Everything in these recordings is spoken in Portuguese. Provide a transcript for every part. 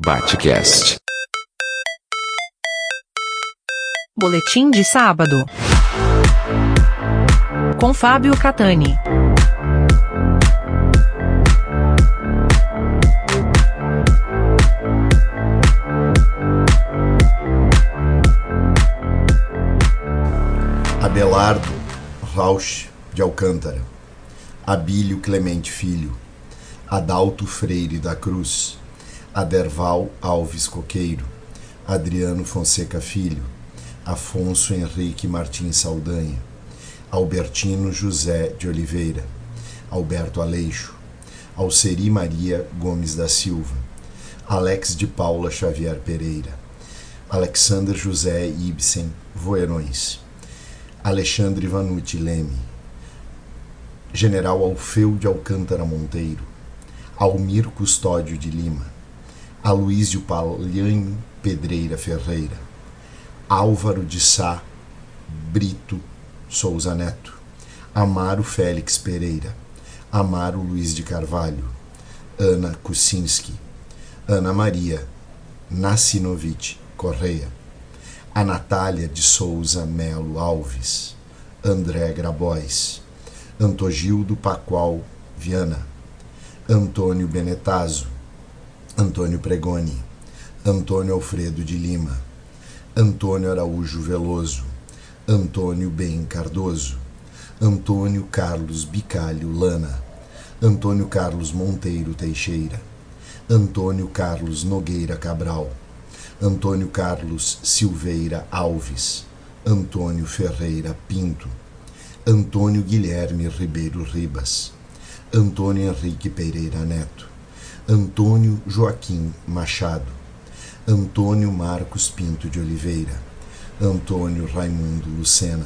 Batcast. Boletim de sábado. Com Fábio Catani. Abelardo Rauch de Alcântara, Abílio Clemente Filho, Adalto Freire da Cruz, Aderval Alves Coqueiro, Adriano Fonseca Filho, Afonso Henrique Martins Saldanha, Albertino José de Oliveira, Alberto Aleixo, Alceri Maria Gomes da Silva, Alex de Paula Xavier Pereira, Alexander José Ibsen Voerões, Alexandre Vanucci Leme, General Alfeu de Alcântara Monteiro, Almir Custódio de Lima, Aloísio Palhanho Pedreira Ferreira, Álvaro de Sá Brito Souza Neto, Amaro Félix Pereira, Amaro Luiz de Carvalho, Ana Kucinski, Ana Maria Nassinovich Correia, a Natália de Souza Melo Alves, André Grabois, Antogildo Pacual Viana, Antônio Benetazo, Antônio Pregoni, Antônio Alfredo de Lima, Antônio Araújo Veloso, Antônio Ben Cardoso, Antônio Carlos Bicalho Lana, Antônio Carlos Monteiro Teixeira, Antônio Carlos Nogueira Cabral, Antônio Carlos Silveira Alves, Antônio Ferreira Pinto, Antônio Guilherme Ribeiro Ribas, Antônio Henrique Pereira Neto, Antônio Joaquim Machado, Antônio Marcos Pinto de Oliveira, Antônio Raimundo Lucena,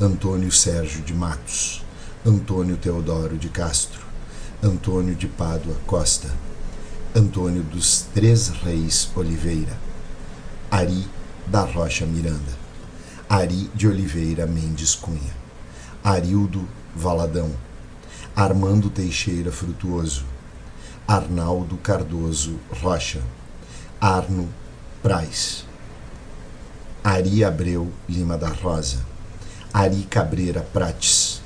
Antônio Sérgio de Matos, Antônio Teodoro de Castro, Antônio de Pádua Costa, Antônio dos Três Reis Oliveira, Ari da Rocha Miranda, Ari de Oliveira Mendes Cunha, Arildo Valadão, Armando Teixeira Frutuoso, Arnaldo Cardoso Rocha, Arno Praz, Ari Abreu Lima da Rosa, Ari Cabreira Prates,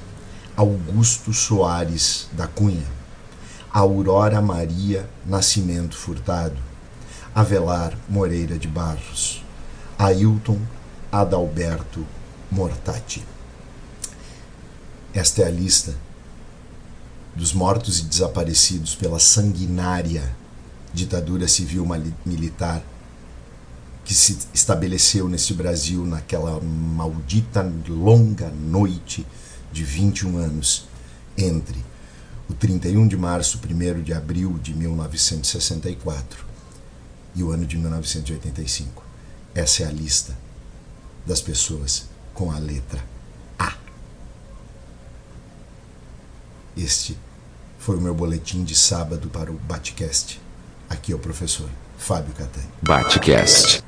Augusto Soares da Cunha, Aurora Maria Nascimento Furtado, Avelar Moreira de Barros, Ailton Adalberto Mortati. Esta é a lista dos mortos e desaparecidos pela sanguinária ditadura civil militar que se estabeleceu neste Brasil naquela maldita longa noite de 21 anos entre o 31 de março e 1 de abril de 1964 e o ano de 1985. Essa é a lista das pessoas com a letra A. Este foi o meu boletim de sábado para o Batcast. Aqui é o professor Fábio Catani. Batcast.